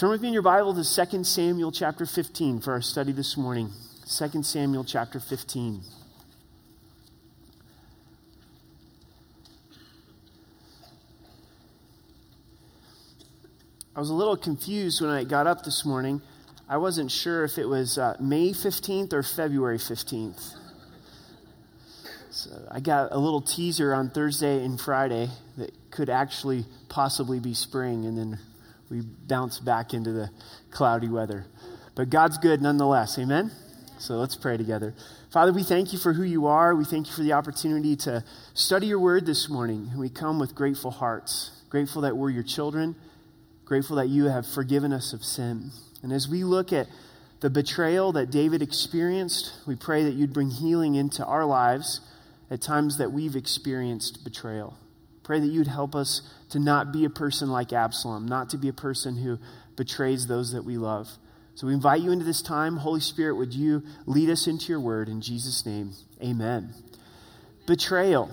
Turn with me in your Bible to 2 Samuel chapter 15 for our study this morning. 2 Samuel chapter 15. I was a little confused when I got up this morning. I wasn't sure if it was uh, May 15th or February 15th. So I got a little teaser on Thursday and Friday that could actually possibly be spring, and then we bounce back into the cloudy weather. But God's good nonetheless. Amen? So let's pray together. Father, we thank you for who you are. We thank you for the opportunity to study your word this morning. We come with grateful hearts, grateful that we're your children, grateful that you have forgiven us of sin. And as we look at the betrayal that David experienced, we pray that you'd bring healing into our lives at times that we've experienced betrayal. Pray that you'd help us to not be a person like Absalom, not to be a person who betrays those that we love. So we invite you into this time. Holy Spirit, would you lead us into your word? In Jesus' name, amen. Betrayal.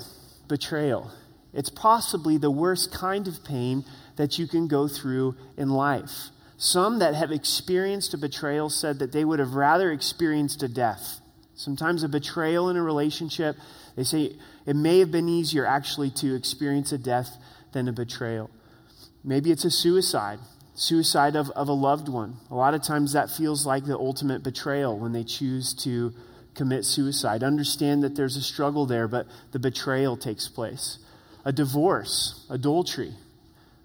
Betrayal. It's possibly the worst kind of pain that you can go through in life. Some that have experienced a betrayal said that they would have rather experienced a death. Sometimes a betrayal in a relationship they say it may have been easier actually to experience a death than a betrayal. Maybe it's a suicide, suicide of, of a loved one. A lot of times that feels like the ultimate betrayal when they choose to commit suicide. Understand that there's a struggle there, but the betrayal takes place. A divorce, adultery,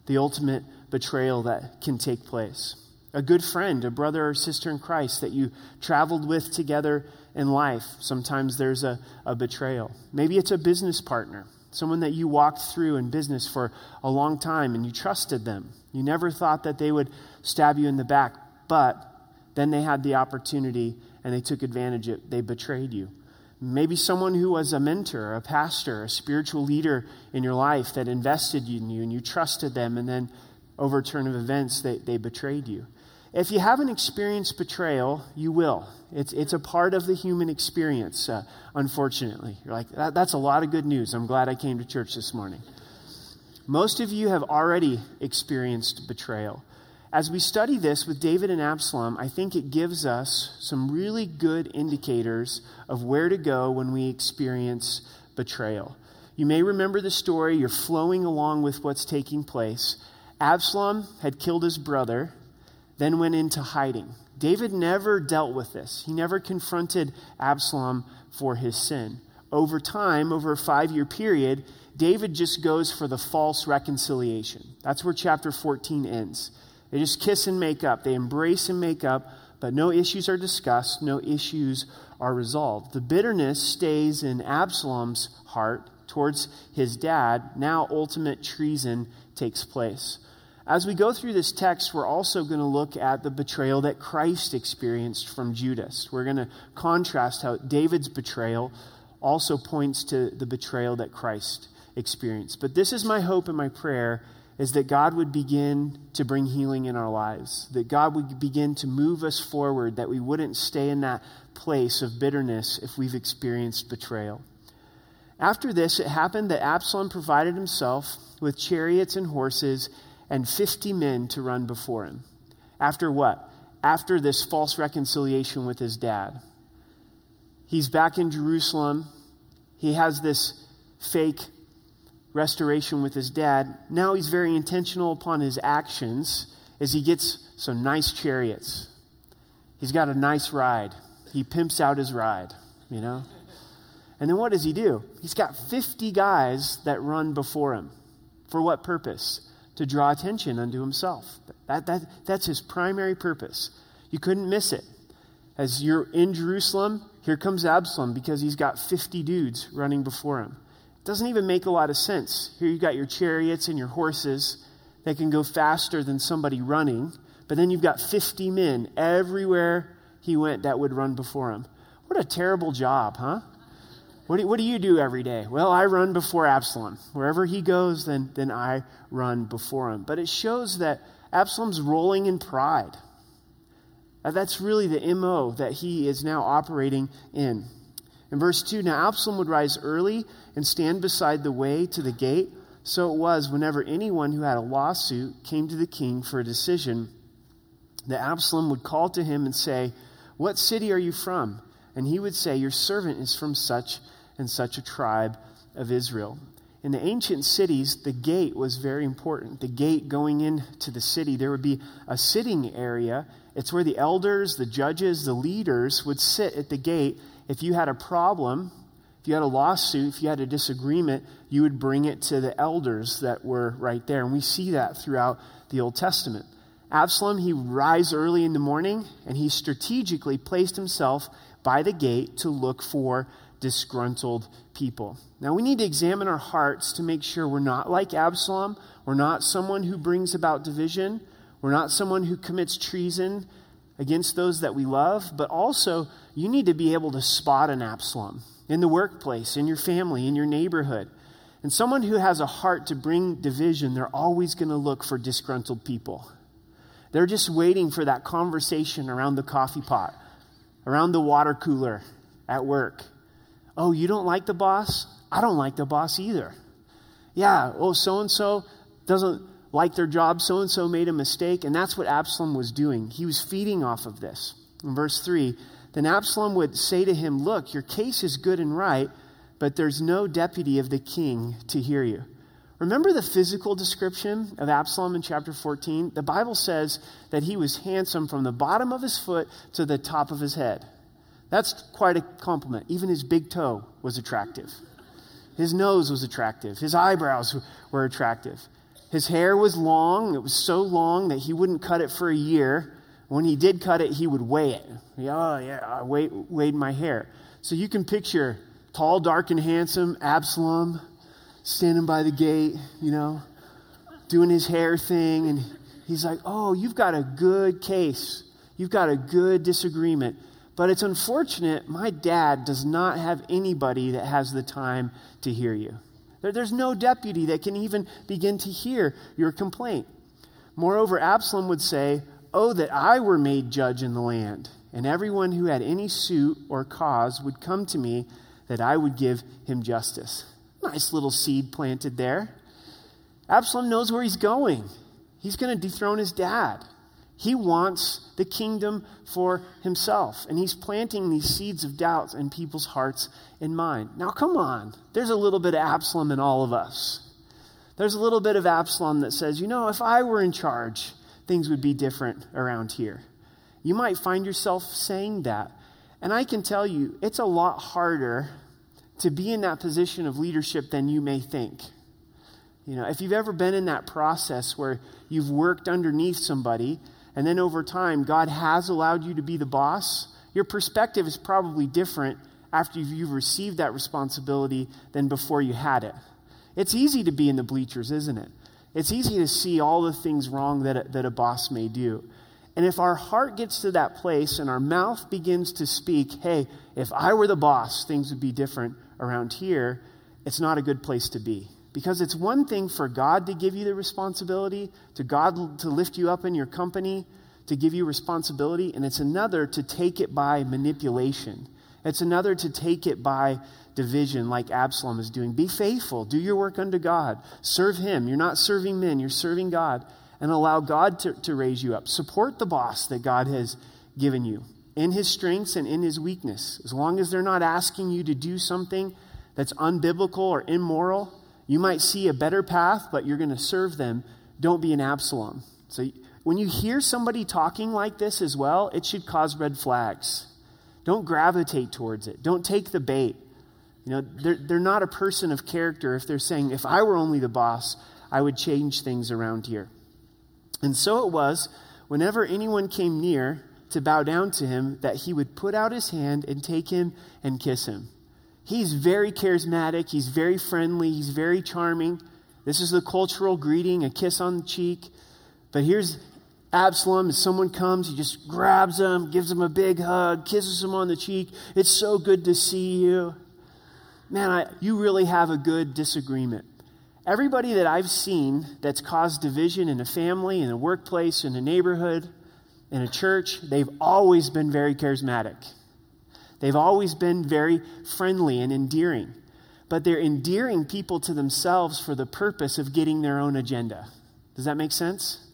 the ultimate betrayal that can take place. A good friend, a brother or sister in Christ that you traveled with together in life, sometimes there's a, a betrayal. Maybe it's a business partner, someone that you walked through in business for a long time and you trusted them. You never thought that they would stab you in the back, but then they had the opportunity and they took advantage of it. They betrayed you. Maybe someone who was a mentor, a pastor, a spiritual leader in your life that invested in you and you trusted them, and then over turn of events, they, they betrayed you. If you haven't experienced betrayal, you will. It's, it's a part of the human experience, uh, unfortunately. You're like, that, that's a lot of good news. I'm glad I came to church this morning. Most of you have already experienced betrayal. As we study this with David and Absalom, I think it gives us some really good indicators of where to go when we experience betrayal. You may remember the story, you're flowing along with what's taking place. Absalom had killed his brother then went into hiding. David never dealt with this. He never confronted Absalom for his sin. Over time, over a five year period, David just goes for the false reconciliation. That's where chapter 14 ends. They just kiss and make up, they embrace and make up, but no issues are discussed, no issues are resolved. The bitterness stays in Absalom's heart towards his dad. Now, ultimate treason takes place. As we go through this text, we're also going to look at the betrayal that Christ experienced from Judas. We're going to contrast how David's betrayal also points to the betrayal that Christ experienced. But this is my hope and my prayer is that God would begin to bring healing in our lives, that God would begin to move us forward, that we wouldn't stay in that place of bitterness if we've experienced betrayal. After this, it happened that Absalom provided himself with chariots and horses and 50 men to run before him. After what? After this false reconciliation with his dad. He's back in Jerusalem. He has this fake restoration with his dad. Now he's very intentional upon his actions as he gets some nice chariots. He's got a nice ride. He pimps out his ride, you know? And then what does he do? He's got 50 guys that run before him. For what purpose? To draw attention unto himself. That, that, that's his primary purpose. You couldn't miss it. As you're in Jerusalem, here comes Absalom because he's got 50 dudes running before him. It doesn't even make a lot of sense. Here you've got your chariots and your horses that can go faster than somebody running, but then you've got 50 men everywhere he went that would run before him. What a terrible job, huh? What do, what do you do every day? Well, I run before Absalom. Wherever he goes, then, then I run before him. But it shows that Absalom's rolling in pride. That's really the MO that he is now operating in. In verse 2, now Absalom would rise early and stand beside the way to the gate. So it was whenever anyone who had a lawsuit came to the king for a decision, that Absalom would call to him and say, What city are you from? And he would say, Your servant is from such and such a tribe of Israel. In the ancient cities, the gate was very important. The gate going into the city, there would be a sitting area. It's where the elders, the judges, the leaders would sit at the gate. If you had a problem, if you had a lawsuit, if you had a disagreement, you would bring it to the elders that were right there. And we see that throughout the Old Testament. Absalom, he would rise early in the morning and he strategically placed himself by the gate to look for disgruntled people. Now, we need to examine our hearts to make sure we're not like Absalom. We're not someone who brings about division. We're not someone who commits treason against those that we love. But also, you need to be able to spot an Absalom in the workplace, in your family, in your neighborhood. And someone who has a heart to bring division, they're always going to look for disgruntled people. They're just waiting for that conversation around the coffee pot, around the water cooler at work. Oh, you don't like the boss? I don't like the boss either. Yeah, oh, so and so doesn't like their job. So and so made a mistake. And that's what Absalom was doing. He was feeding off of this. In verse 3, then Absalom would say to him, Look, your case is good and right, but there's no deputy of the king to hear you. Remember the physical description of Absalom in chapter 14? The Bible says that he was handsome from the bottom of his foot to the top of his head. That's quite a compliment. Even his big toe was attractive. His nose was attractive. His eyebrows were attractive. His hair was long. It was so long that he wouldn't cut it for a year. When he did cut it, he would weigh it. Oh, yeah, I weighed my hair. So you can picture tall, dark, and handsome Absalom standing by the gate, you know, doing his hair thing. And he's like, Oh, you've got a good case. You've got a good disagreement. But it's unfortunate, my dad does not have anybody that has the time to hear you. there's no deputy that can even begin to hear your complaint. Moreover, Absalom would say, Oh, that I were made judge in the land, and everyone who had any suit or cause would come to me, that I would give him justice. Nice little seed planted there. Absalom knows where he's going. He's going to dethrone his dad. He wants the kingdom for himself. And he's planting these seeds of doubts in people's hearts and mind. Now, come on. There's a little bit of Absalom in all of us. There's a little bit of Absalom that says, you know, if I were in charge, things would be different around here. You might find yourself saying that. And I can tell you, it's a lot harder to be in that position of leadership than you may think. You know, if you've ever been in that process where you've worked underneath somebody and then over time God has allowed you to be the boss, your perspective is probably different after you've received that responsibility than before you had it. It's easy to be in the bleachers, isn't it? It's easy to see all the things wrong that a, that a boss may do. And if our heart gets to that place and our mouth begins to speak, hey, if I were the boss, things would be different around here, it's not a good place to be. Because it's one thing for God to give you the responsibility, to God to lift you up in your company, to give you responsibility, and it's another to take it by manipulation. It's another to take it by division, like Absalom is doing. Be faithful, do your work unto God, serve Him. You're not serving men, you're serving God and allow God to, to raise you up. Support the boss that God has given you in his strengths and in his weakness. As long as they're not asking you to do something that's unbiblical or immoral, you might see a better path, but you're going to serve them. Don't be an Absalom. So when you hear somebody talking like this as well, it should cause red flags. Don't gravitate towards it. Don't take the bait. You know, they're, they're not a person of character if they're saying, if I were only the boss, I would change things around here. And so it was, whenever anyone came near to bow down to him, that he would put out his hand and take him and kiss him. He's very charismatic, he's very friendly, he's very charming. This is the cultural greeting, a kiss on the cheek. But here's Absalom, as someone comes, he just grabs him, gives him a big hug, kisses him on the cheek. It's so good to see you. Man, I, you really have a good disagreement. Everybody that I've seen that's caused division in a family, in a workplace, in a neighborhood, in a church, they've always been very charismatic. They've always been very friendly and endearing. But they're endearing people to themselves for the purpose of getting their own agenda. Does that make sense?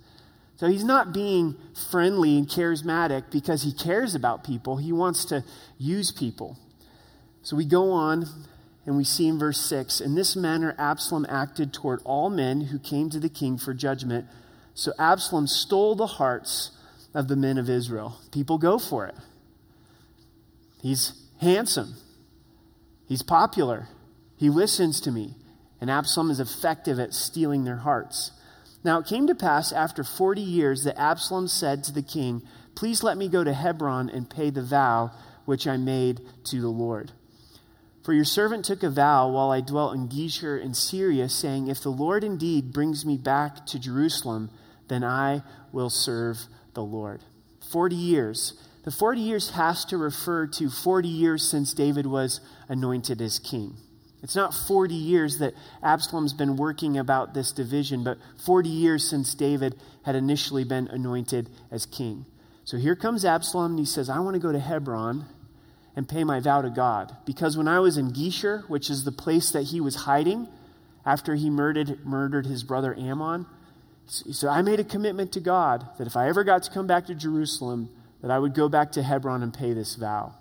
So he's not being friendly and charismatic because he cares about people. He wants to use people. So we go on and we see in verse 6 In this manner, Absalom acted toward all men who came to the king for judgment. So Absalom stole the hearts of the men of Israel. People go for it. He's handsome, he's popular, he listens to me. And Absalom is effective at stealing their hearts. Now it came to pass after 40 years that Absalom said to the king, Please let me go to Hebron and pay the vow which I made to the Lord. For your servant took a vow while I dwelt in Geshur in Syria, saying, If the Lord indeed brings me back to Jerusalem, then I will serve the Lord. 40 years. The 40 years has to refer to 40 years since David was anointed as king. It's not 40 years that Absalom's been working about this division, but 40 years since David had initially been anointed as king. So here comes Absalom, and he says, I want to go to Hebron and pay my vow to God. Because when I was in Geshur, which is the place that he was hiding after he murdered, murdered his brother Amnon, said, I made a commitment to God that if I ever got to come back to Jerusalem, that I would go back to Hebron and pay this vow.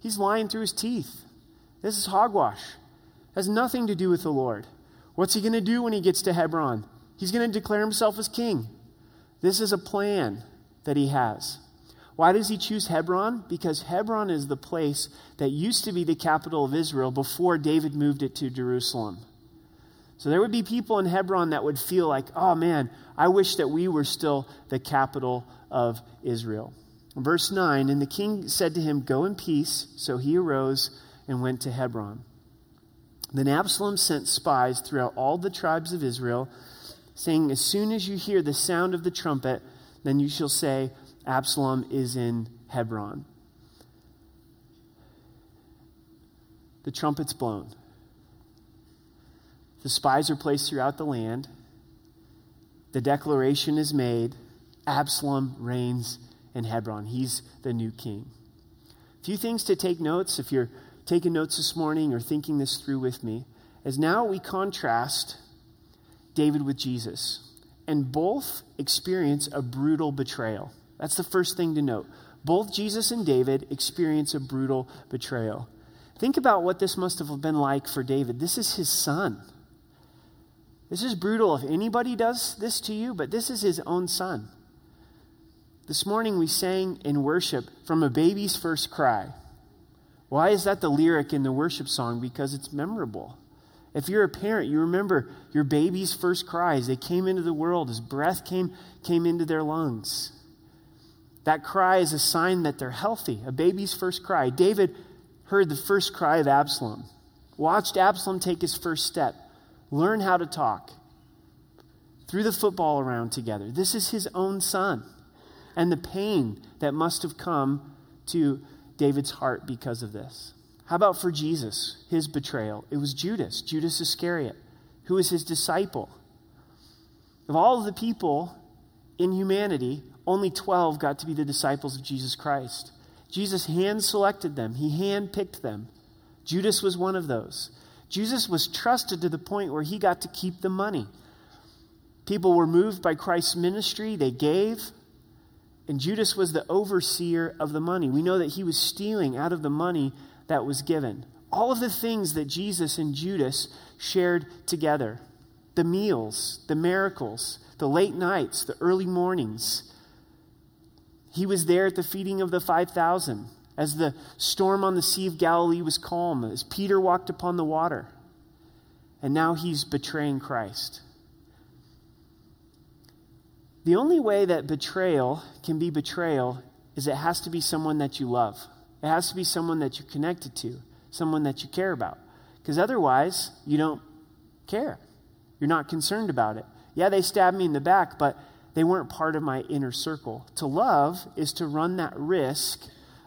He's lying through his teeth. This is hogwash has nothing to do with the Lord. What's he going to do when he gets to Hebron? He's going to declare himself as king. This is a plan that he has. Why does he choose Hebron? Because Hebron is the place that used to be the capital of Israel before David moved it to Jerusalem. So there would be people in Hebron that would feel like, oh man, I wish that we were still the capital of Israel. Verse 9 And the king said to him, Go in peace. So he arose and went to Hebron. Then Absalom sent spies throughout all the tribes of Israel, saying, As soon as you hear the sound of the trumpet, then you shall say, Absalom is in Hebron. The trumpet's blown. The spies are placed throughout the land. The declaration is made Absalom reigns in Hebron. He's the new king. A few things to take notes if you're taking notes this morning or thinking this through with me, is now we contrast David with Jesus. And both experience a brutal betrayal. That's the first thing to note. Both Jesus and David experience a brutal betrayal. Think about what this must have been like for David. This is his son. This is brutal if anybody does this to you, but this is his own son. This morning we sang in worship from a baby's first cry. Why is that the lyric in the worship song? Because it's memorable. If you're a parent, you remember your baby's first cries. They came into the world as breath came, came into their lungs. That cry is a sign that they're healthy, a baby's first cry. David heard the first cry of Absalom, watched Absalom take his first step, learn how to talk, threw the football around together. This is his own son. And the pain that must have come to David's heart because of this. How about for Jesus, his betrayal? It was Judas, Judas Iscariot, who was his disciple. Of all of the people in humanity, only 12 got to be the disciples of Jesus Christ. Jesus hand selected them, he hand picked them. Judas was one of those. Jesus was trusted to the point where he got to keep the money. People were moved by Christ's ministry, they gave, and Judas was the overseer of the money. We know that he was stealing out of the money that was given. All of the things that Jesus and Judas shared together the meals, the miracles, the late nights, the early mornings. He was there at the feeding of the 5,000 as the storm on the Sea of Galilee was calm, as Peter walked upon the water. And now he's betraying Christ. The only way that betrayal can be betrayal is it has to be someone that you love. It has to be someone that you're connected to, someone that you care about. Because otherwise, you don't care. You're not concerned about it. Yeah, they stabbed me in the back, but they weren't part of my inner circle. To love is to run that risk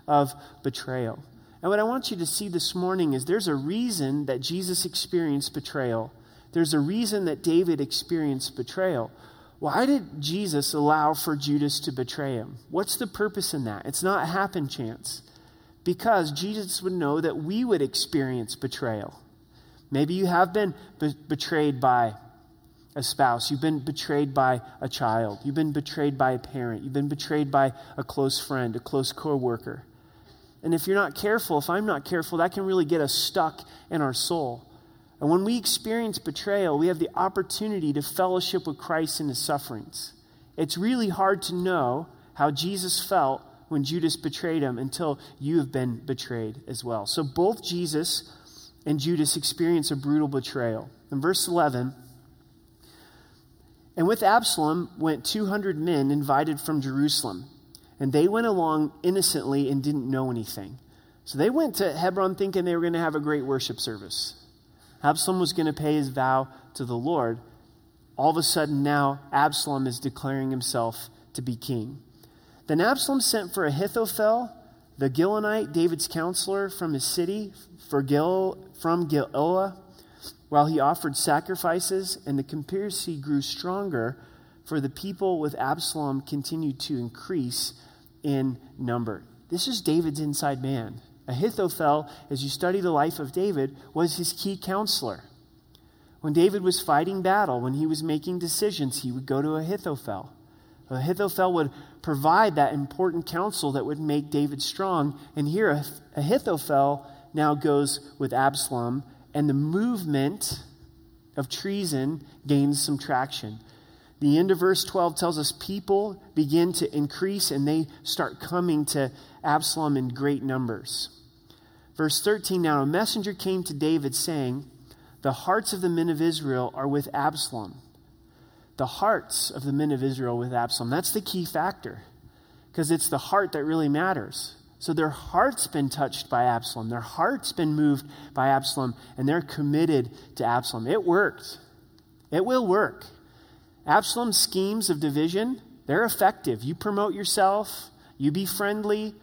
of betrayal. And what I want you to see this morning is there's a reason that Jesus experienced betrayal. There's a reason that David experienced betrayal. Why did Jesus allow for Judas to betray him? What's the purpose in that? It's not happen chance. Because Jesus would know that we would experience betrayal. Maybe you have been be- betrayed by a spouse. You've been betrayed by a child. You've been betrayed by a parent. You've been betrayed by a close friend, a close coworker. And if you're not careful, if I'm not careful, that can really get us stuck in our soul. And when we experience betrayal, we have the opportunity to fellowship with Christ in his sufferings. It's really hard to know how Jesus felt when Judas betrayed him until you have been betrayed as well. So both Jesus and Judas experience a brutal betrayal. In verse 11, and with Absalom went 200 men invited from Jerusalem, and they went along innocently and didn't know anything. So they went to Hebron thinking they were going to have a great worship service. Absalom was going to pay his vow to the Lord. All of a sudden, now Absalom is declaring himself to be king. Then Absalom sent for Ahithophel, the Gilonite, David's counselor from his city, for Gil, from Giloah, while he offered sacrifices, and the conspiracy grew stronger, for the people with Absalom continued to increase in number. This is David's inside man. Ahithophel, as you study the life of David, was his key counselor. When David was fighting battle, when he was making decisions, he would go to Ahithophel. Ahithophel would provide that important counsel that would make David strong. And here, Ahithophel now goes with Absalom, and the movement of treason gains some traction. The end of verse 12 tells us people begin to increase and they start coming to Absalom in great numbers. Verse 13 Now a messenger came to David saying, The hearts of the men of Israel are with Absalom. The hearts of the men of Israel with Absalom. That's the key factor because it's the heart that really matters. So their heart's been touched by Absalom. Their heart's been moved by Absalom, and they're committed to Absalom. It worked. It will work. Absalom's schemes of division, they're effective. You promote yourself, you be friendly,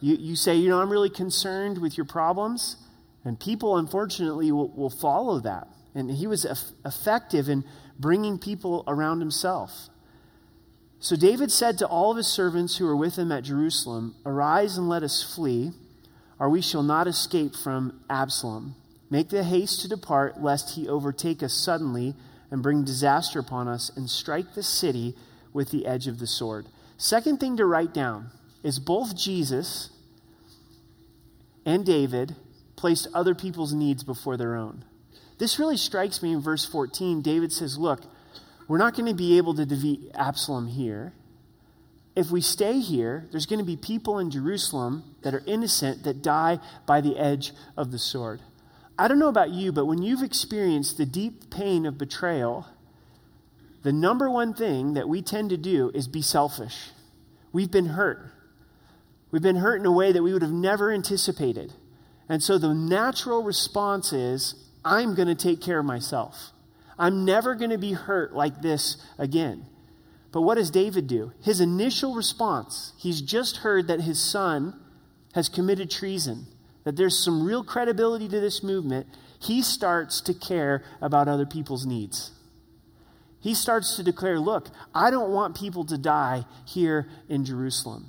you, you say, you know, I'm really concerned with your problems, and people, unfortunately, will, will follow that. And he was effective in bringing people around himself. So David said to all of his servants who were with him at Jerusalem, Arise and let us flee, or we shall not escape from Absalom. Make the haste to depart, lest he overtake us suddenly and bring disaster upon us and strike the city with the edge of the sword. Second thing to write down is both Jesus and David placed other people's needs before their own. This really strikes me in verse 14. David says, Look, we're not going to be able to defeat Absalom here. If we stay here, there's going to be people in Jerusalem that are innocent that die by the edge of the sword. I don't know about you, but when you've experienced the deep pain of betrayal, the number one thing that we tend to do is be selfish. We've been hurt. We've been hurt in a way that we would have never anticipated. And so the natural response is, I'm going to take care of myself. I'm never going to be hurt like this again. But what does David do? His initial response, he's just heard that his son has committed treason, that there's some real credibility to this movement. He starts to care about other people's needs. He starts to declare, Look, I don't want people to die here in Jerusalem.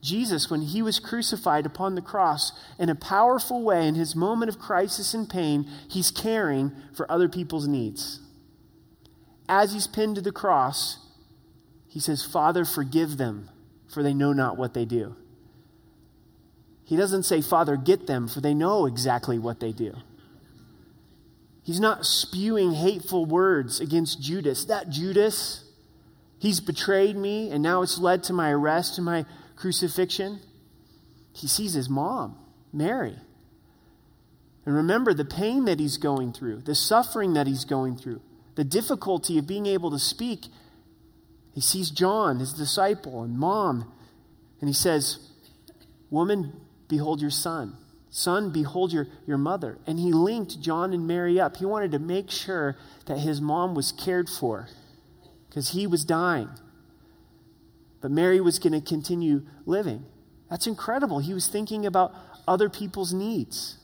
Jesus, when he was crucified upon the cross, in a powerful way, in his moment of crisis and pain, he's caring for other people's needs. As he's pinned to the cross, he says, Father, forgive them, for they know not what they do. He doesn't say, Father, get them, for they know exactly what they do. He's not spewing hateful words against Judas. That Judas, he's betrayed me, and now it's led to my arrest and my crucifixion, he sees his mom, Mary. And remember the pain that he's going through, the suffering that he's going through, the difficulty of being able to speak. He sees John, his disciple, and mom, and he says, Woman, behold your son. Son, behold your, your mother. And he linked John and Mary up. He wanted to make sure that his mom was cared for because he was dying. But Mary was going to continue living. That's incredible. He was thinking about other people's needs.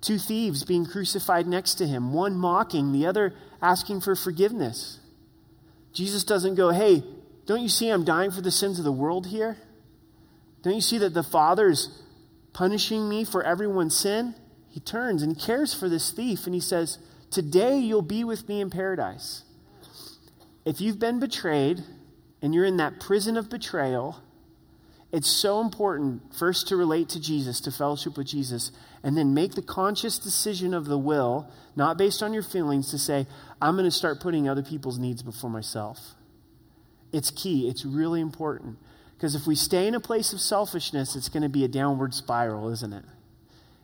Two thieves being crucified next to him, one mocking, the other asking for forgiveness. Jesus doesn't go, Hey, don't you see I'm dying for the sins of the world here? Don't you see that the Father is punishing me for everyone's sin? He turns and cares for this thief and he says, Today you'll be with me in paradise. if you've been betrayed and you're in that prison of betrayal, it's so important first to relate to Jesus, to fellowship with Jesus, and then make the conscious decision of the will, not based on your feelings, to say, I'm going to start putting other people's needs before myself. It's key, it's really important. Because if we stay in a place of selfishness, it's going to be a downward spiral, isn't it?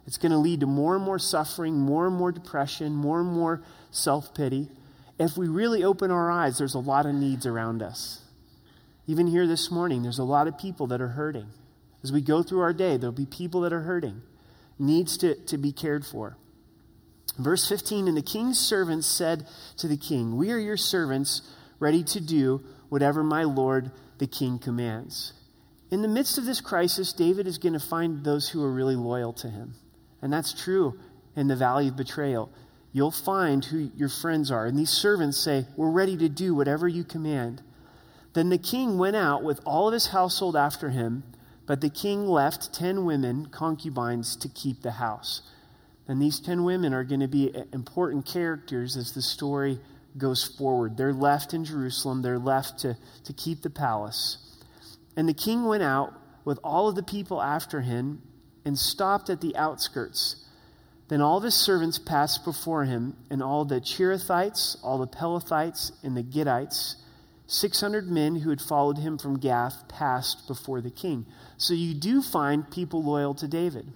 It's going to lead to more and more suffering, more and more depression, more and more self pity. If we really open our eyes, there's a lot of needs around us. Even here this morning, there's a lot of people that are hurting. As we go through our day, there'll be people that are hurting, needs to, to be cared for. Verse 15 And the king's servants said to the king, We are your servants, ready to do whatever my lord the king commands. In the midst of this crisis, David is going to find those who are really loyal to him. And that's true in the valley of betrayal. You'll find who your friends are. And these servants say, We're ready to do whatever you command. Then the king went out with all of his household after him, but the king left ten women, concubines, to keep the house. And these ten women are going to be important characters as the story goes forward. They're left in Jerusalem, they're left to, to keep the palace. And the king went out with all of the people after him and stopped at the outskirts. Then all his servants passed before him, and all the Cherethites, all the Pelethites, and the Gittites, 600 men who had followed him from Gath, passed before the king. So you do find people loyal to David.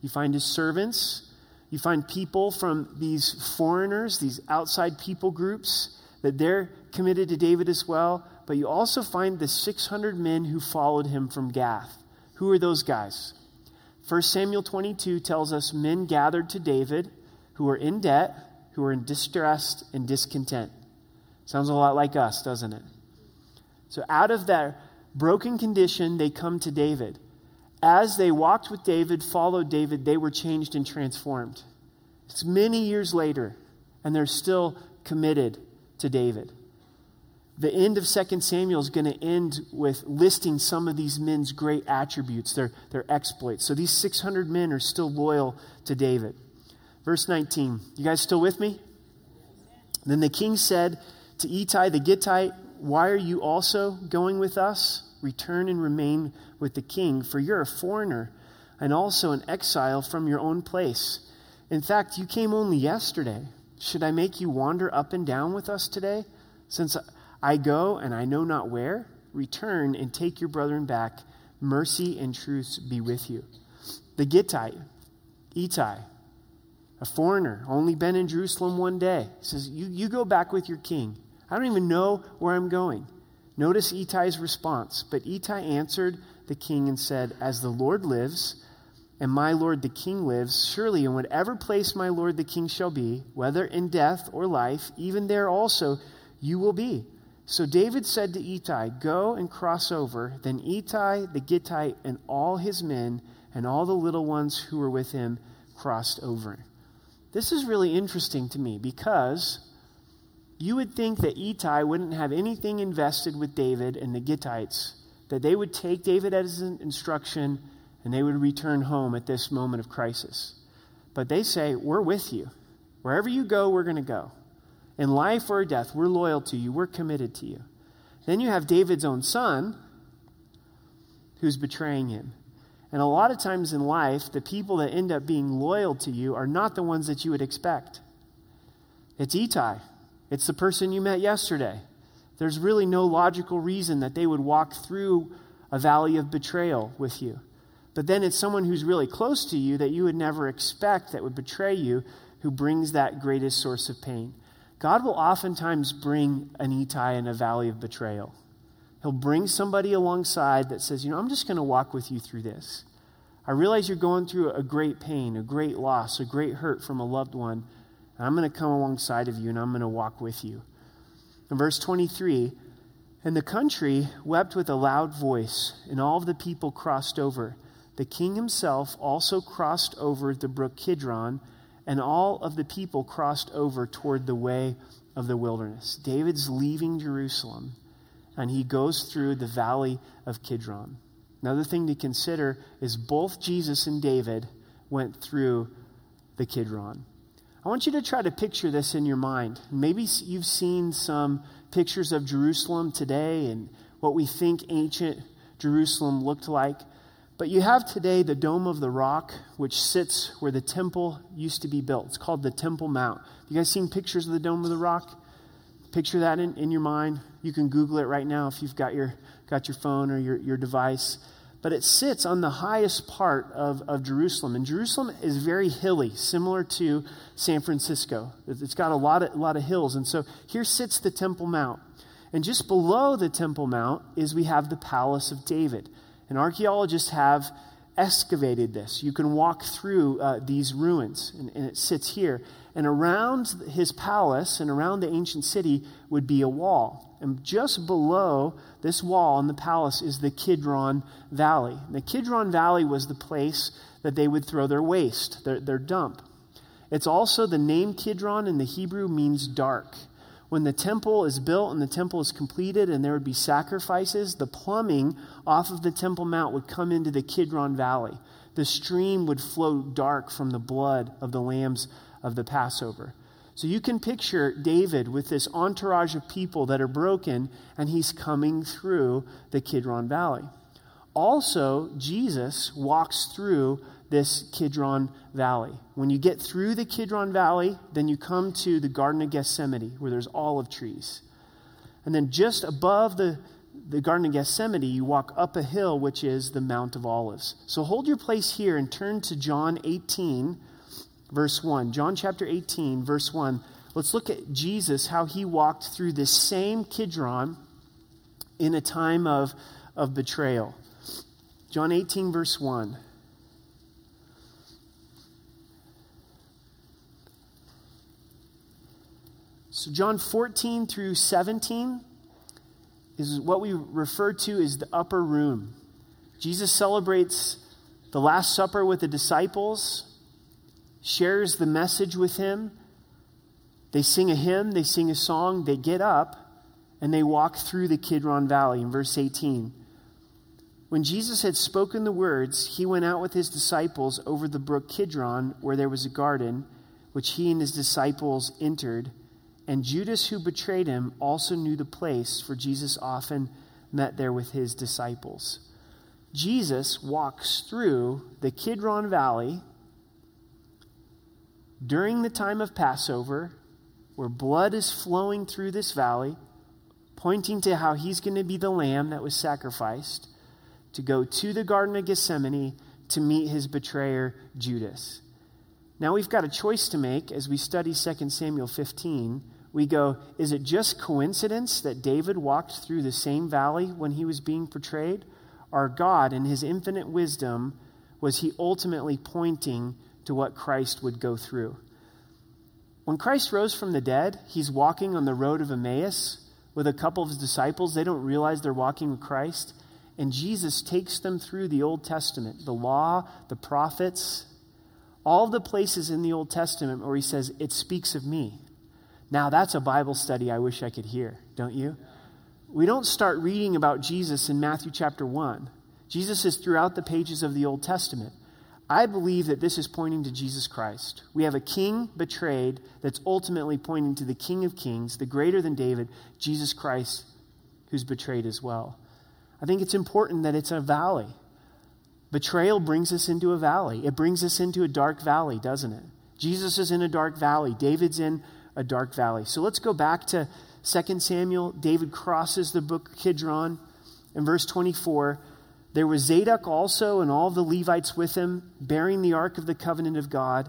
You find his servants, you find people from these foreigners, these outside people groups, that they're committed to David as well. But you also find the 600 men who followed him from Gath. Who are those guys? 1 Samuel 22 tells us men gathered to David who are in debt, who are in distress and discontent. Sounds a lot like us, doesn't it? So, out of their broken condition, they come to David. As they walked with David, followed David, they were changed and transformed. It's many years later, and they're still committed to David the end of 2 Samuel is going to end with listing some of these men's great attributes, their, their exploits. So these 600 men are still loyal to David. Verse 19. You guys still with me? Then the king said to Ittai the Gittite, Why are you also going with us? Return and remain with the king, for you're a foreigner and also an exile from your own place. In fact, you came only yesterday. Should I make you wander up and down with us today? Since I go and I know not where. Return and take your brethren back. Mercy and truth be with you. The Gittite, Ittai, a foreigner, only been in Jerusalem one day, says, you, you go back with your king. I don't even know where I'm going. Notice Ittai's response. But Ittai answered the king and said, As the Lord lives, and my Lord the king lives, surely in whatever place my Lord the king shall be, whether in death or life, even there also you will be. So David said to Ittai, Go and cross over. Then Ittai the Gittite and all his men and all the little ones who were with him crossed over. This is really interesting to me because you would think that Ittai wouldn't have anything invested with David and the Gittites, that they would take David as an instruction and they would return home at this moment of crisis. But they say, We're with you. Wherever you go, we're going to go. In life or death, we're loyal to you, we're committed to you. Then you have David's own son who's betraying him. And a lot of times in life, the people that end up being loyal to you are not the ones that you would expect. It's Ittai, it's the person you met yesterday. There's really no logical reason that they would walk through a valley of betrayal with you. But then it's someone who's really close to you that you would never expect that would betray you who brings that greatest source of pain. God will oftentimes bring an Ittai in a valley of betrayal. He'll bring somebody alongside that says, You know, I'm just going to walk with you through this. I realize you're going through a great pain, a great loss, a great hurt from a loved one. And I'm going to come alongside of you and I'm going to walk with you. In verse 23, and the country wept with a loud voice, and all of the people crossed over. The king himself also crossed over the brook Kidron and all of the people crossed over toward the way of the wilderness. David's leaving Jerusalem, and he goes through the valley of Kidron. Another thing to consider is both Jesus and David went through the Kidron. I want you to try to picture this in your mind. Maybe you've seen some pictures of Jerusalem today and what we think ancient Jerusalem looked like. But you have today the Dome of the Rock, which sits where the temple used to be built. It's called the Temple Mount. You guys seen pictures of the Dome of the Rock? Picture that in, in your mind. You can Google it right now if you've got your, got your phone or your, your device. But it sits on the highest part of, of Jerusalem. And Jerusalem is very hilly, similar to San Francisco. It's got a lot of, a lot of hills. And so here sits the Temple Mount. And just below the Temple Mount is we have the Palace of David. And archaeologists have excavated this. You can walk through uh, these ruins, and, and it sits here. And around his palace and around the ancient city would be a wall. And just below this wall in the palace is the Kidron Valley. The Kidron Valley was the place that they would throw their waste, their, their dump. It's also the name Kidron in the Hebrew means dark when the temple is built and the temple is completed and there would be sacrifices, the plumbing off of the Temple Mount would come into the Kidron Valley. The stream would flow dark from the blood of the lambs of the Passover. So you can picture David with this entourage of people that are broken, and he's coming through the Kidron Valley. Also, Jesus walks through this Kidron Valley. When you get through the Kidron Valley, then you come to the Garden of Gethsemane, where there's olive trees. And then just above the, the Garden of Gethsemane, you walk up a hill, which is the Mount of Olives. So hold your place here and turn to John 18, verse 1. John chapter 18, verse 1. Let's look at Jesus, how he walked through this same Kidron in a time of, of betrayal. John 18, verse 1. So, John 14 through 17 is what we refer to as the upper room. Jesus celebrates the Last Supper with the disciples, shares the message with him. They sing a hymn, they sing a song, they get up, and they walk through the Kidron Valley in verse 18. When Jesus had spoken the words, he went out with his disciples over the brook Kidron, where there was a garden, which he and his disciples entered. And Judas, who betrayed him, also knew the place, for Jesus often met there with his disciples. Jesus walks through the Kidron Valley during the time of Passover, where blood is flowing through this valley, pointing to how he's going to be the lamb that was sacrificed, to go to the Garden of Gethsemane to meet his betrayer, Judas. Now we've got a choice to make as we study 2 Samuel 15 we go, is it just coincidence that David walked through the same valley when he was being portrayed? Or God, in his infinite wisdom, was he ultimately pointing to what Christ would go through? When Christ rose from the dead, he's walking on the road of Emmaus with a couple of his disciples. They don't realize they're walking with Christ. And Jesus takes them through the Old Testament, the law, the prophets, all the places in the Old Testament where he says, It speaks of me. Now, that's a Bible study I wish I could hear, don't you? We don't start reading about Jesus in Matthew chapter 1. Jesus is throughout the pages of the Old Testament. I believe that this is pointing to Jesus Christ. We have a king betrayed that's ultimately pointing to the King of Kings, the greater than David, Jesus Christ, who's betrayed as well. I think it's important that it's a valley. Betrayal brings us into a valley. It brings us into a dark valley, doesn't it? Jesus is in a dark valley. David's in a dark valley. So let's go back to 2 Samuel. David crosses the brook Kidron. In verse 24, there was Zadok also and all the Levites with him, bearing the ark of the covenant of God.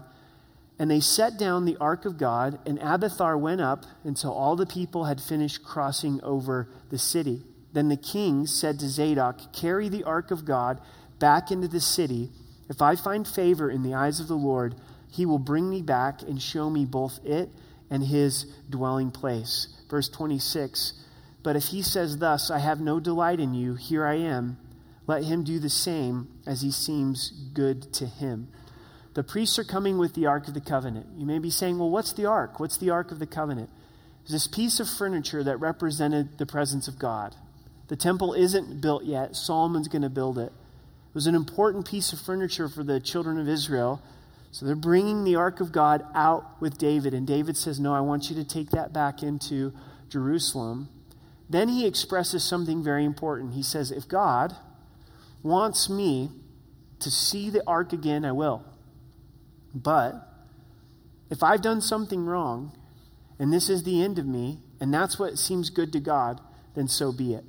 And they set down the ark of God, and Abiathar went up until all the people had finished crossing over the city. Then the king said to Zadok, Carry the ark of God back into the city. If I find favor in the eyes of the Lord, he will bring me back and show me both it and his dwelling place. Verse 26 But if he says thus, I have no delight in you, here I am, let him do the same as he seems good to him. The priests are coming with the Ark of the Covenant. You may be saying, well, what's the Ark? What's the Ark of the Covenant? It's this piece of furniture that represented the presence of God. The temple isn't built yet, Solomon's going to build it. It was an important piece of furniture for the children of Israel so they're bringing the ark of God out with David. And David says, No, I want you to take that back into Jerusalem. then he expresses something very important. He says, If God wants me to see the ark again, I will. But if I've done something wrong, and this is the end of me, and that's what seems good to God, then so be it.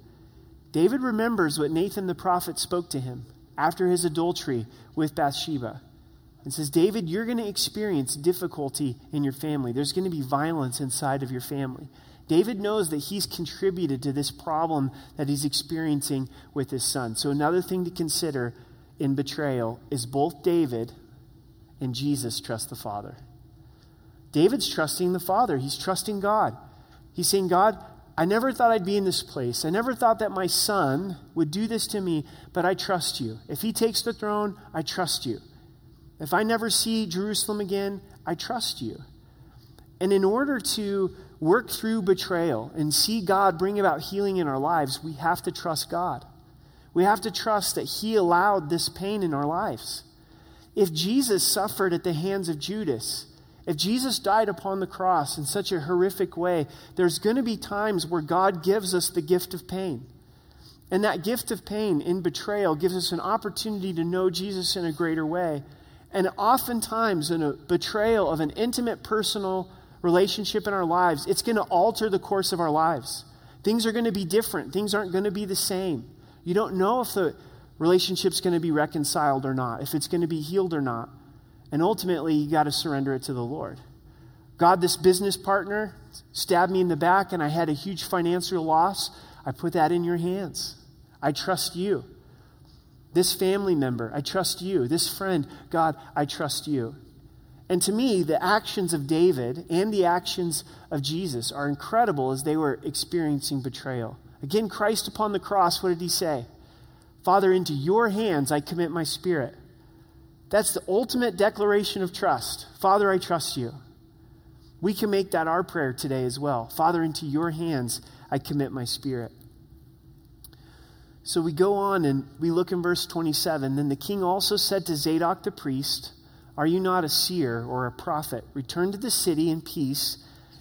David remembers what Nathan the prophet spoke to him after his adultery with Bathsheba and says, David, you're going to experience difficulty in your family. There's going to be violence inside of your family. David knows that he's contributed to this problem that he's experiencing with his son. So, another thing to consider in betrayal is both David and Jesus trust the Father. David's trusting the Father, he's trusting God. He's saying, God, I never thought I'd be in this place. I never thought that my son would do this to me, but I trust you. If he takes the throne, I trust you. If I never see Jerusalem again, I trust you. And in order to work through betrayal and see God bring about healing in our lives, we have to trust God. We have to trust that He allowed this pain in our lives. If Jesus suffered at the hands of Judas, if Jesus died upon the cross in such a horrific way, there's going to be times where God gives us the gift of pain. And that gift of pain in betrayal gives us an opportunity to know Jesus in a greater way. And oftentimes, in a betrayal of an intimate, personal relationship in our lives, it's going to alter the course of our lives. Things are going to be different, things aren't going to be the same. You don't know if the relationship's going to be reconciled or not, if it's going to be healed or not. And ultimately, you got to surrender it to the Lord. God, this business partner stabbed me in the back and I had a huge financial loss. I put that in your hands. I trust you. This family member, I trust you. This friend, God, I trust you. And to me, the actions of David and the actions of Jesus are incredible as they were experiencing betrayal. Again, Christ upon the cross, what did he say? Father, into your hands I commit my spirit. That's the ultimate declaration of trust. Father, I trust you. We can make that our prayer today as well. Father, into your hands I commit my spirit. So we go on and we look in verse 27. Then the king also said to Zadok the priest, Are you not a seer or a prophet? Return to the city in peace,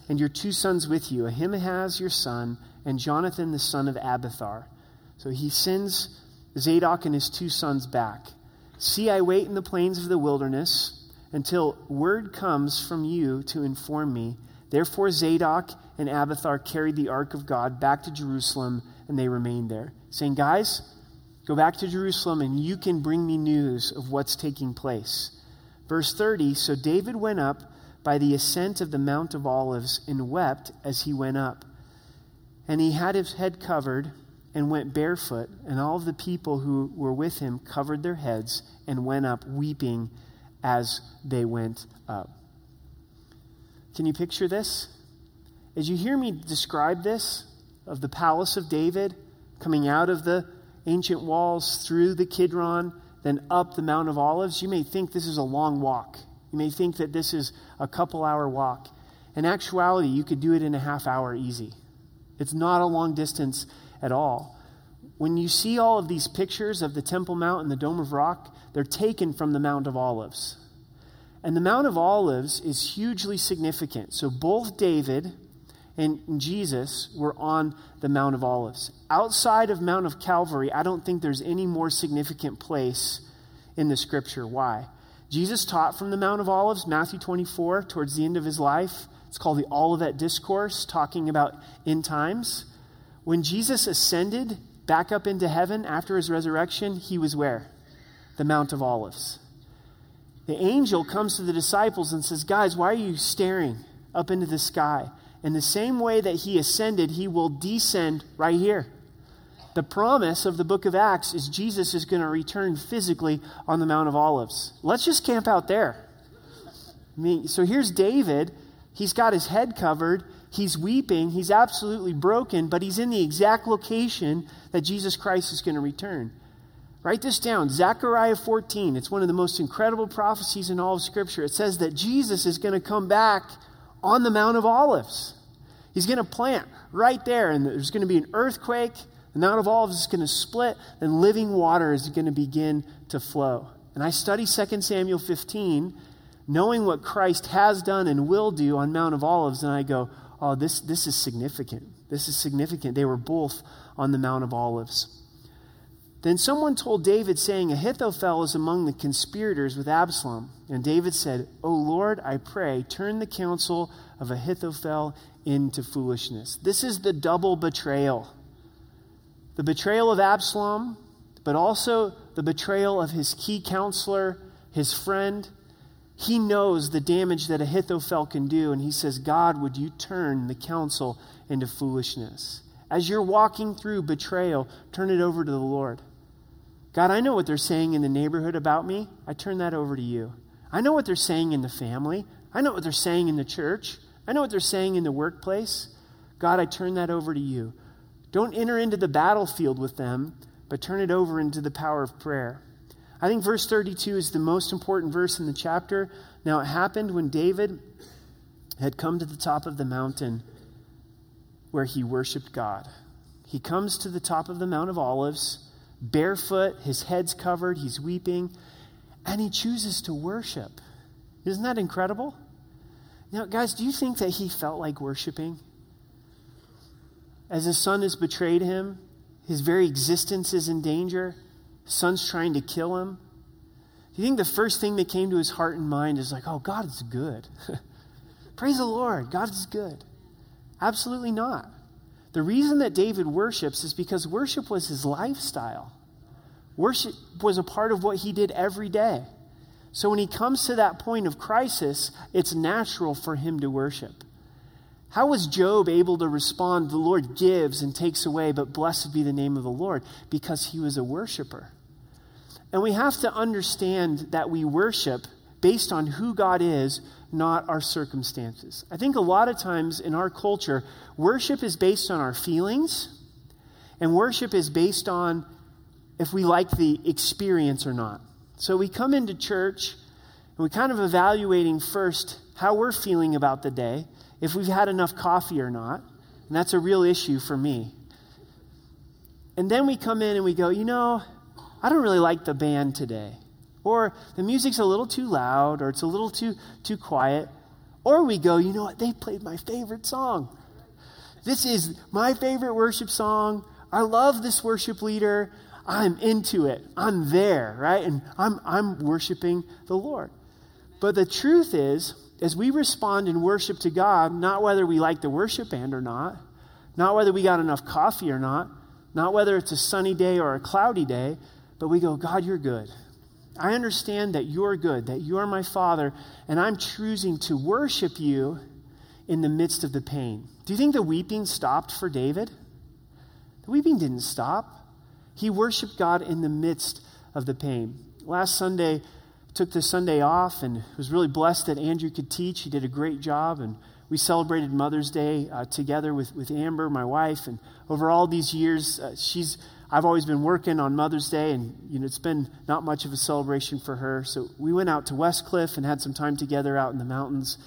and your two sons with you, Ahimaaz your son, and Jonathan the son of Abiathar. So he sends Zadok and his two sons back. See, I wait in the plains of the wilderness until word comes from you to inform me. Therefore, Zadok and Abiathar carried the ark of God back to Jerusalem, and they remained there, saying, Guys, go back to Jerusalem, and you can bring me news of what's taking place. Verse 30 So David went up by the ascent of the Mount of Olives and wept as he went up. And he had his head covered and went barefoot, and all the people who were with him covered their heads and went up weeping as they went up. Can you picture this? As you hear me describe this, of the palace of David coming out of the ancient walls through the Kidron, then up the Mount of Olives, you may think this is a long walk. You may think that this is a couple hour walk. In actuality, you could do it in a half hour easy. It's not a long distance at all. When you see all of these pictures of the Temple Mount and the Dome of Rock, they're taken from the Mount of Olives. And the Mount of Olives is hugely significant. So both David and Jesus were on the Mount of Olives. Outside of Mount of Calvary, I don't think there's any more significant place in the scripture. Why? Jesus taught from the Mount of Olives, Matthew 24, towards the end of his life. It's called the Olivet Discourse, talking about end times. When Jesus ascended back up into heaven after his resurrection, he was where? The Mount of Olives. The angel comes to the disciples and says, Guys, why are you staring up into the sky? In the same way that he ascended, he will descend right here. The promise of the book of Acts is Jesus is going to return physically on the Mount of Olives. Let's just camp out there. I mean, so here's David. He's got his head covered. He's weeping. He's absolutely broken, but he's in the exact location that Jesus Christ is going to return. Write this down Zechariah 14. It's one of the most incredible prophecies in all of Scripture. It says that Jesus is going to come back on the Mount of Olives. He's going to plant right there, and there's going to be an earthquake. The Mount of Olives is going to split, and living water is going to begin to flow. And I study 2 Samuel 15, knowing what Christ has done and will do on Mount of Olives, and I go, oh, this, this is significant. This is significant. They were both on the Mount of Olives. Then someone told David, saying, Ahithophel is among the conspirators with Absalom. And David said, O Lord, I pray, turn the counsel of Ahithophel into foolishness. This is the double betrayal the betrayal of Absalom, but also the betrayal of his key counselor, his friend. He knows the damage that Ahithophel can do, and he says, God, would you turn the counsel into foolishness? As you're walking through betrayal, turn it over to the Lord. God, I know what they're saying in the neighborhood about me. I turn that over to you. I know what they're saying in the family. I know what they're saying in the church. I know what they're saying in the workplace. God, I turn that over to you. Don't enter into the battlefield with them, but turn it over into the power of prayer. I think verse 32 is the most important verse in the chapter. Now, it happened when David had come to the top of the mountain where he worshiped God. He comes to the top of the Mount of Olives, barefoot, his head's covered, he's weeping, and he chooses to worship. Isn't that incredible? Now, guys, do you think that he felt like worshiping? As his son has betrayed him, his very existence is in danger, his son's trying to kill him. Do you think the first thing that came to his heart and mind is like, oh, God is good? Praise the Lord, God is good. Absolutely not. The reason that David worships is because worship was his lifestyle. Worship was a part of what he did every day. So when he comes to that point of crisis, it's natural for him to worship. How was Job able to respond, The Lord gives and takes away, but blessed be the name of the Lord? Because he was a worshiper. And we have to understand that we worship based on who God is, not our circumstances. I think a lot of times in our culture, worship is based on our feelings, and worship is based on if we like the experience or not. So we come into church and we're kind of evaluating first how we're feeling about the day if we've had enough coffee or not. And that's a real issue for me. And then we come in and we go, you know, I don't really like the band today. Or the music's a little too loud, or it's a little too, too quiet. Or we go, you know what, they played my favorite song. This is my favorite worship song. I love this worship leader. I'm into it. I'm there, right? And I'm, I'm worshiping the Lord. But the truth is, as we respond in worship to God, not whether we like the worship band or not, not whether we got enough coffee or not, not whether it's a sunny day or a cloudy day, but we go, God, you're good. I understand that you're good, that you're my Father, and I'm choosing to worship you in the midst of the pain. Do you think the weeping stopped for David? The weeping didn't stop. He worshiped God in the midst of the pain. Last Sunday, took the Sunday off and was really blessed that Andrew could teach. He did a great job, and we celebrated Mother's Day uh, together with, with Amber, my wife. And over all these years, uh, she's I've always been working on Mother's Day, and you know it's been not much of a celebration for her. So we went out to Westcliffe and had some time together out in the mountains.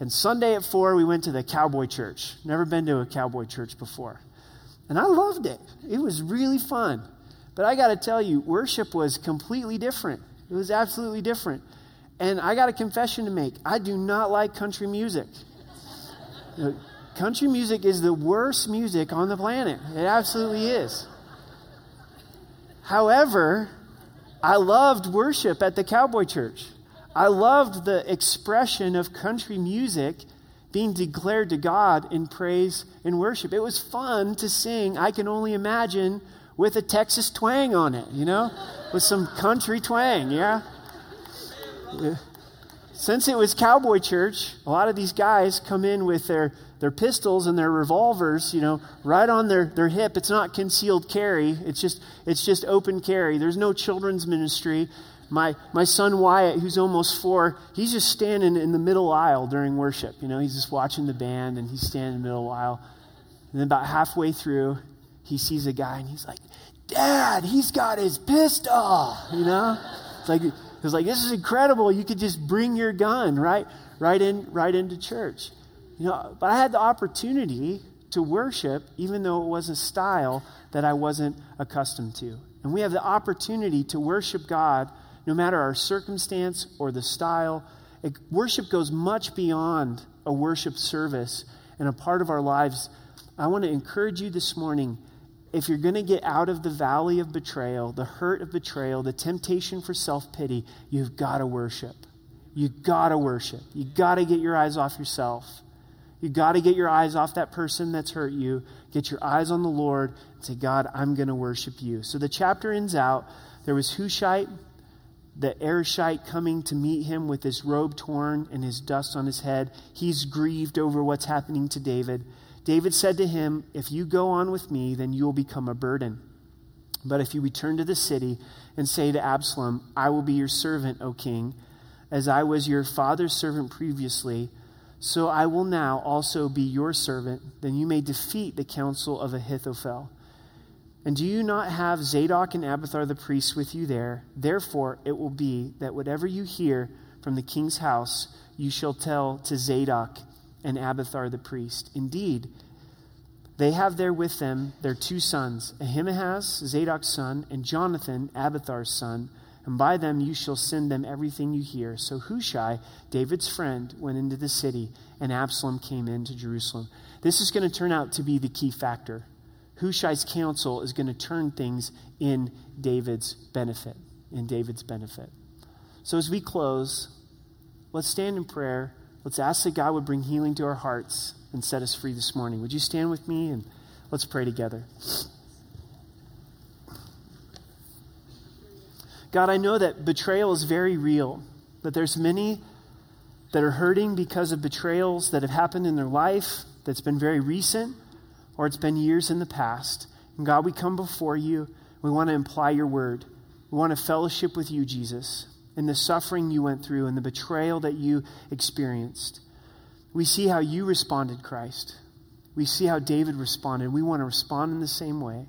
And Sunday at four, we went to the Cowboy Church. Never been to a Cowboy Church before, and I loved it. It was really fun. But I got to tell you, worship was completely different. It was absolutely different. And I got a confession to make. I do not like country music. Country music is the worst music on the planet. It absolutely is. However, I loved worship at the cowboy church. I loved the expression of country music being declared to God in praise and worship. It was fun to sing, I can only imagine, with a Texas twang on it, you know? with some country twang, yeah? Since it was cowboy church, a lot of these guys come in with their, their pistols and their revolvers, you know, right on their, their hip. It's not concealed carry. It's just it's just open carry. There's no children's ministry. My my son Wyatt, who's almost four, he's just standing in the middle aisle during worship. You know, he's just watching the band and he's standing in the middle aisle. And then about halfway through, he sees a guy and he's like, Dad, he's got his pistol, you know? It's like, it's like, this is incredible. You could just bring your gun right, right, in, right into church. You know, but I had the opportunity to worship, even though it was a style that I wasn't accustomed to. And we have the opportunity to worship God no matter our circumstance or the style. It, worship goes much beyond a worship service and a part of our lives I want to encourage you this morning if you're going to get out of the valley of betrayal, the hurt of betrayal, the temptation for self pity, you've got to worship. You've got to worship. You've got to get your eyes off yourself. You've got to get your eyes off that person that's hurt you. Get your eyes on the Lord and say, God, I'm going to worship you. So the chapter ends out. There was Hushai, the Archite, coming to meet him with his robe torn and his dust on his head. He's grieved over what's happening to David. David said to him, If you go on with me, then you will become a burden. But if you return to the city and say to Absalom, I will be your servant, O king, as I was your father's servant previously, so I will now also be your servant, then you may defeat the counsel of Ahithophel. And do you not have Zadok and Abiathar the priests with you there? Therefore, it will be that whatever you hear from the king's house, you shall tell to Zadok and Abiathar the priest. Indeed, they have there with them their two sons, Ahimaaz, Zadok's son, and Jonathan, Abiathar's son and by them you shall send them everything you hear. So Hushai, David's friend, went into the city, and Absalom came into Jerusalem. This is going to turn out to be the key factor. Hushai's counsel is going to turn things in David's benefit. In David's benefit. So as we close, let's stand in prayer. Let's ask that God would bring healing to our hearts and set us free this morning. Would you stand with me and let's pray together? God, I know that betrayal is very real, that there's many that are hurting because of betrayals that have happened in their life that's been very recent or it's been years in the past. And God, we come before you. We want to imply your word. We want to fellowship with you, Jesus, in the suffering you went through and the betrayal that you experienced. We see how you responded, Christ. We see how David responded. We want to respond in the same way.